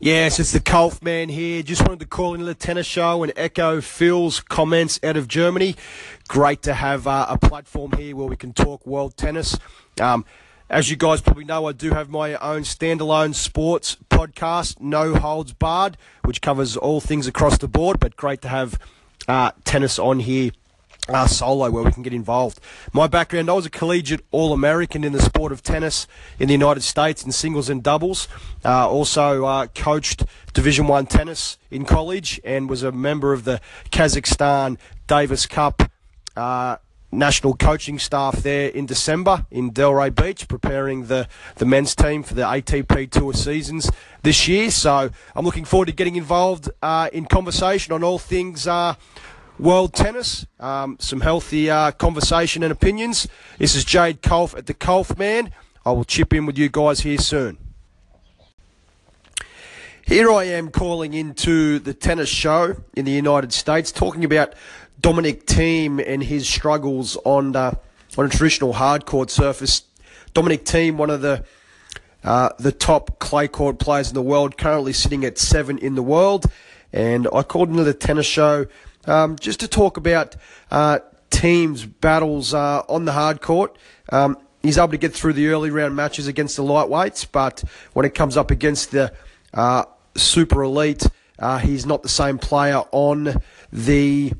Yes, it's the Kolf man here. Just wanted to call in the tennis show and echo Phil's comments out of Germany. Great to have uh, a platform here where we can talk world tennis. Um, as you guys probably know, I do have my own standalone sports podcast, No Holds Barred, which covers all things across the board, but great to have uh, tennis on here uh, solo where we can get involved. My background, I was a collegiate All American in the sport of tennis in the United States in singles and doubles. Uh, also uh, coached Division One tennis in college and was a member of the Kazakhstan Davis Cup uh, national coaching staff there in December in Delray Beach, preparing the, the men's team for the ATP Tour seasons this year. So I'm looking forward to getting involved uh, in conversation on all things uh, world tennis, um, some healthy uh, conversation and opinions. This is Jade Kolf at the Kolf Man. I will chip in with you guys here soon. Here I am calling into the tennis show in the United States, talking about Dominic Thiem and his struggles on uh, on a traditional hard court surface. Dominic Thiem, one of the uh, the top clay court players in the world, currently sitting at seven in the world. And I called into the tennis show um, just to talk about uh, Thiem's battles uh, on the hard court. Um, he's able to get through the early round matches against the lightweights, but when it comes up against the uh, super elite, uh, he's not the same player on the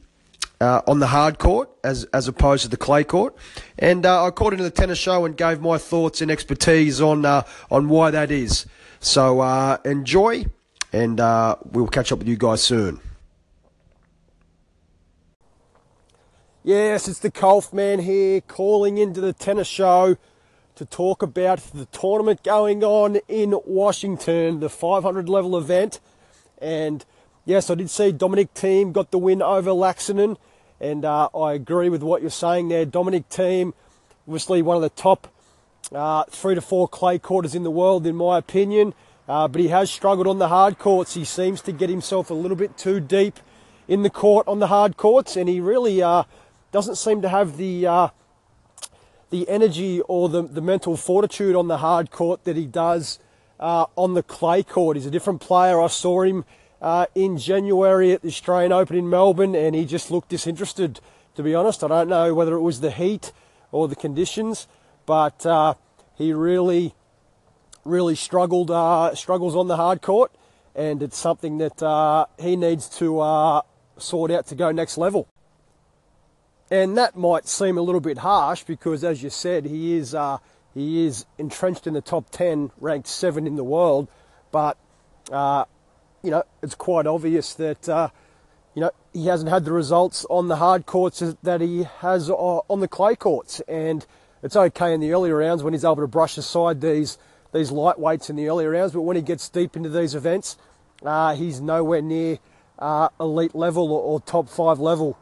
uh, on the hard court as as opposed to the clay court. And uh, I called into the tennis show and gave my thoughts and expertise on uh, on why that is. So uh, enjoy, and uh, we'll catch up with you guys soon. Yes, it's the man here calling into the tennis show to talk about the tournament going on in Washington, the 500 level event. And yes, I did see Dominic Thiem got the win over Laaksonen. And uh, I agree with what you're saying there. Dominic Thiem, obviously one of the top uh, three to four clay courters in the world, in my opinion. Uh, but he has struggled on the hard courts. He seems to get himself a little bit too deep in the court on the hard courts, and he really uh, doesn't seem to have the uh, the energy or the, the mental fortitude on the hard court that he does uh, on the clay court. He's a different player. I saw him uh, in January at the Australian Open in Melbourne, and he just looked disinterested. To be honest, I don't know whether it was the heat or the conditions, but uh, he really, really struggled uh, struggles on the hard court, and it's something that uh, he needs to uh, sort out to go next level. And that might seem a little bit harsh because, as you said, he is uh, he is entrenched in the top ten, ranked seven in the world. But uh, you know, it's quite obvious that uh, you know he hasn't had the results on the hard courts that he has uh, on the clay courts. And it's okay in the early rounds when he's able to brush aside these these lightweights in the early rounds. But when he gets deep into these events, uh, he's nowhere near uh, elite level or, or top five level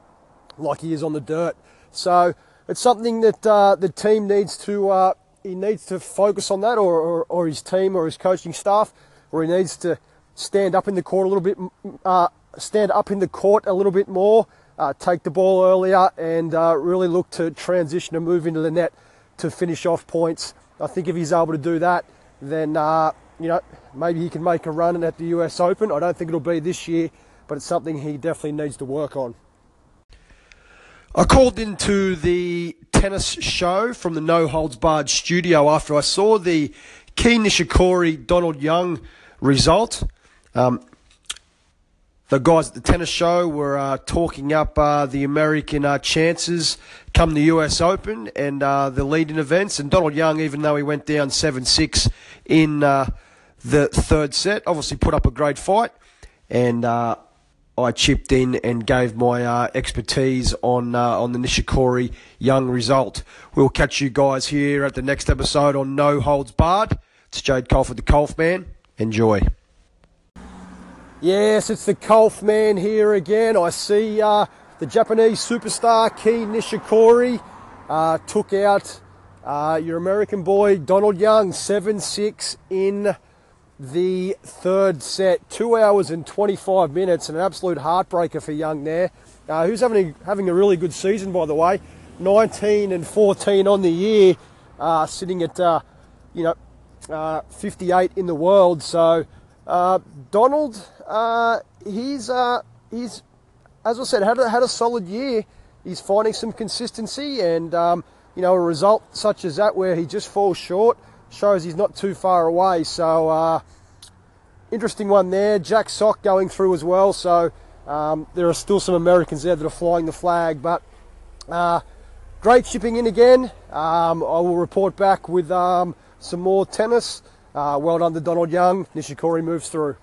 like he is on the dirt. So it's something that uh, the team needs to uh, he needs to focus on that, or, or, or, his team or his coaching staff, or he needs to stand up in the court a little bit, uh, stand up in the court a little bit more, uh, take the ball earlier, and uh, really look to transition and move into the net to finish off points. I think if he's able to do that, then uh, you know maybe he can make a run at the U.S. Open. I don't think it'll be this year, but it's something he definitely needs to work on. I called into the tennis show from the No Holds Barred studio after I saw the Kei Nishikori Donald Young result. Um, the guys at the tennis show were uh, talking up uh, the American uh, chances come the US Open and uh, the leading events. And Donald Young, even though he went down 7 6 in uh, the third set, obviously put up a great fight. And uh, I chipped in and gave my uh, expertise on uh, on the Nishikori Young result. We'll catch you guys here at the next episode on No Holds Barred. It's Jade Colford, the Kolf Man. Enjoy. Yes, it's the Kolf Man here again. I see uh, the Japanese superstar Kei Nishikori uh, took out uh, your American boy Donald Young 7 6 in the third set. Two hours and 25 minutes, and an absolute heartbreaker for Young there, uh, who's having a, having a really good season, by the way. 19 and 14 on the year, uh, sitting at, uh, you know, uh, 58 in the world. So Uh, Donald, uh, he's he's as I said had a, had a solid year. He's finding some consistency, and um, you know a result such as that where he just falls short shows he's not too far away. So uh, interesting one there. Jack Sock going through as well. So um, there are still some Americans there that are flying the flag, but uh, great shipping in again. Um, I will report back with um, some more tennis. Uh, well done to Donald Young. Nishikori moves through.